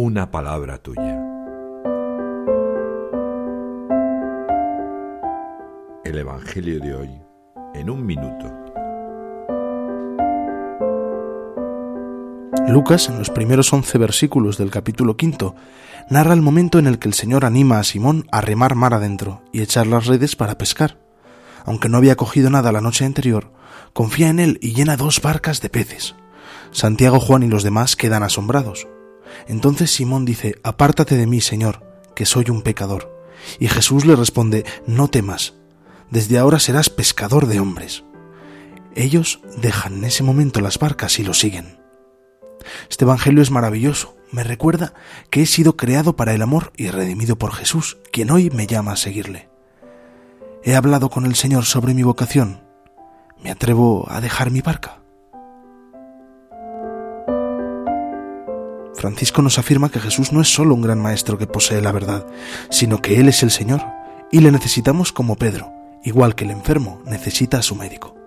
una palabra tuya. El Evangelio de hoy en un minuto. Lucas, en los primeros once versículos del capítulo quinto, narra el momento en el que el Señor anima a Simón a remar mar adentro y echar las redes para pescar. Aunque no había cogido nada la noche anterior, confía en él y llena dos barcas de peces. Santiago, Juan y los demás quedan asombrados. Entonces Simón dice, Apártate de mí, Señor, que soy un pecador. Y Jesús le responde, No temas, desde ahora serás pescador de hombres. Ellos dejan en ese momento las barcas y lo siguen. Este Evangelio es maravilloso, me recuerda que he sido creado para el amor y redimido por Jesús, quien hoy me llama a seguirle. He hablado con el Señor sobre mi vocación. ¿Me atrevo a dejar mi barca? Francisco nos afirma que Jesús no es solo un gran maestro que posee la verdad, sino que Él es el Señor y le necesitamos como Pedro, igual que el enfermo necesita a su médico.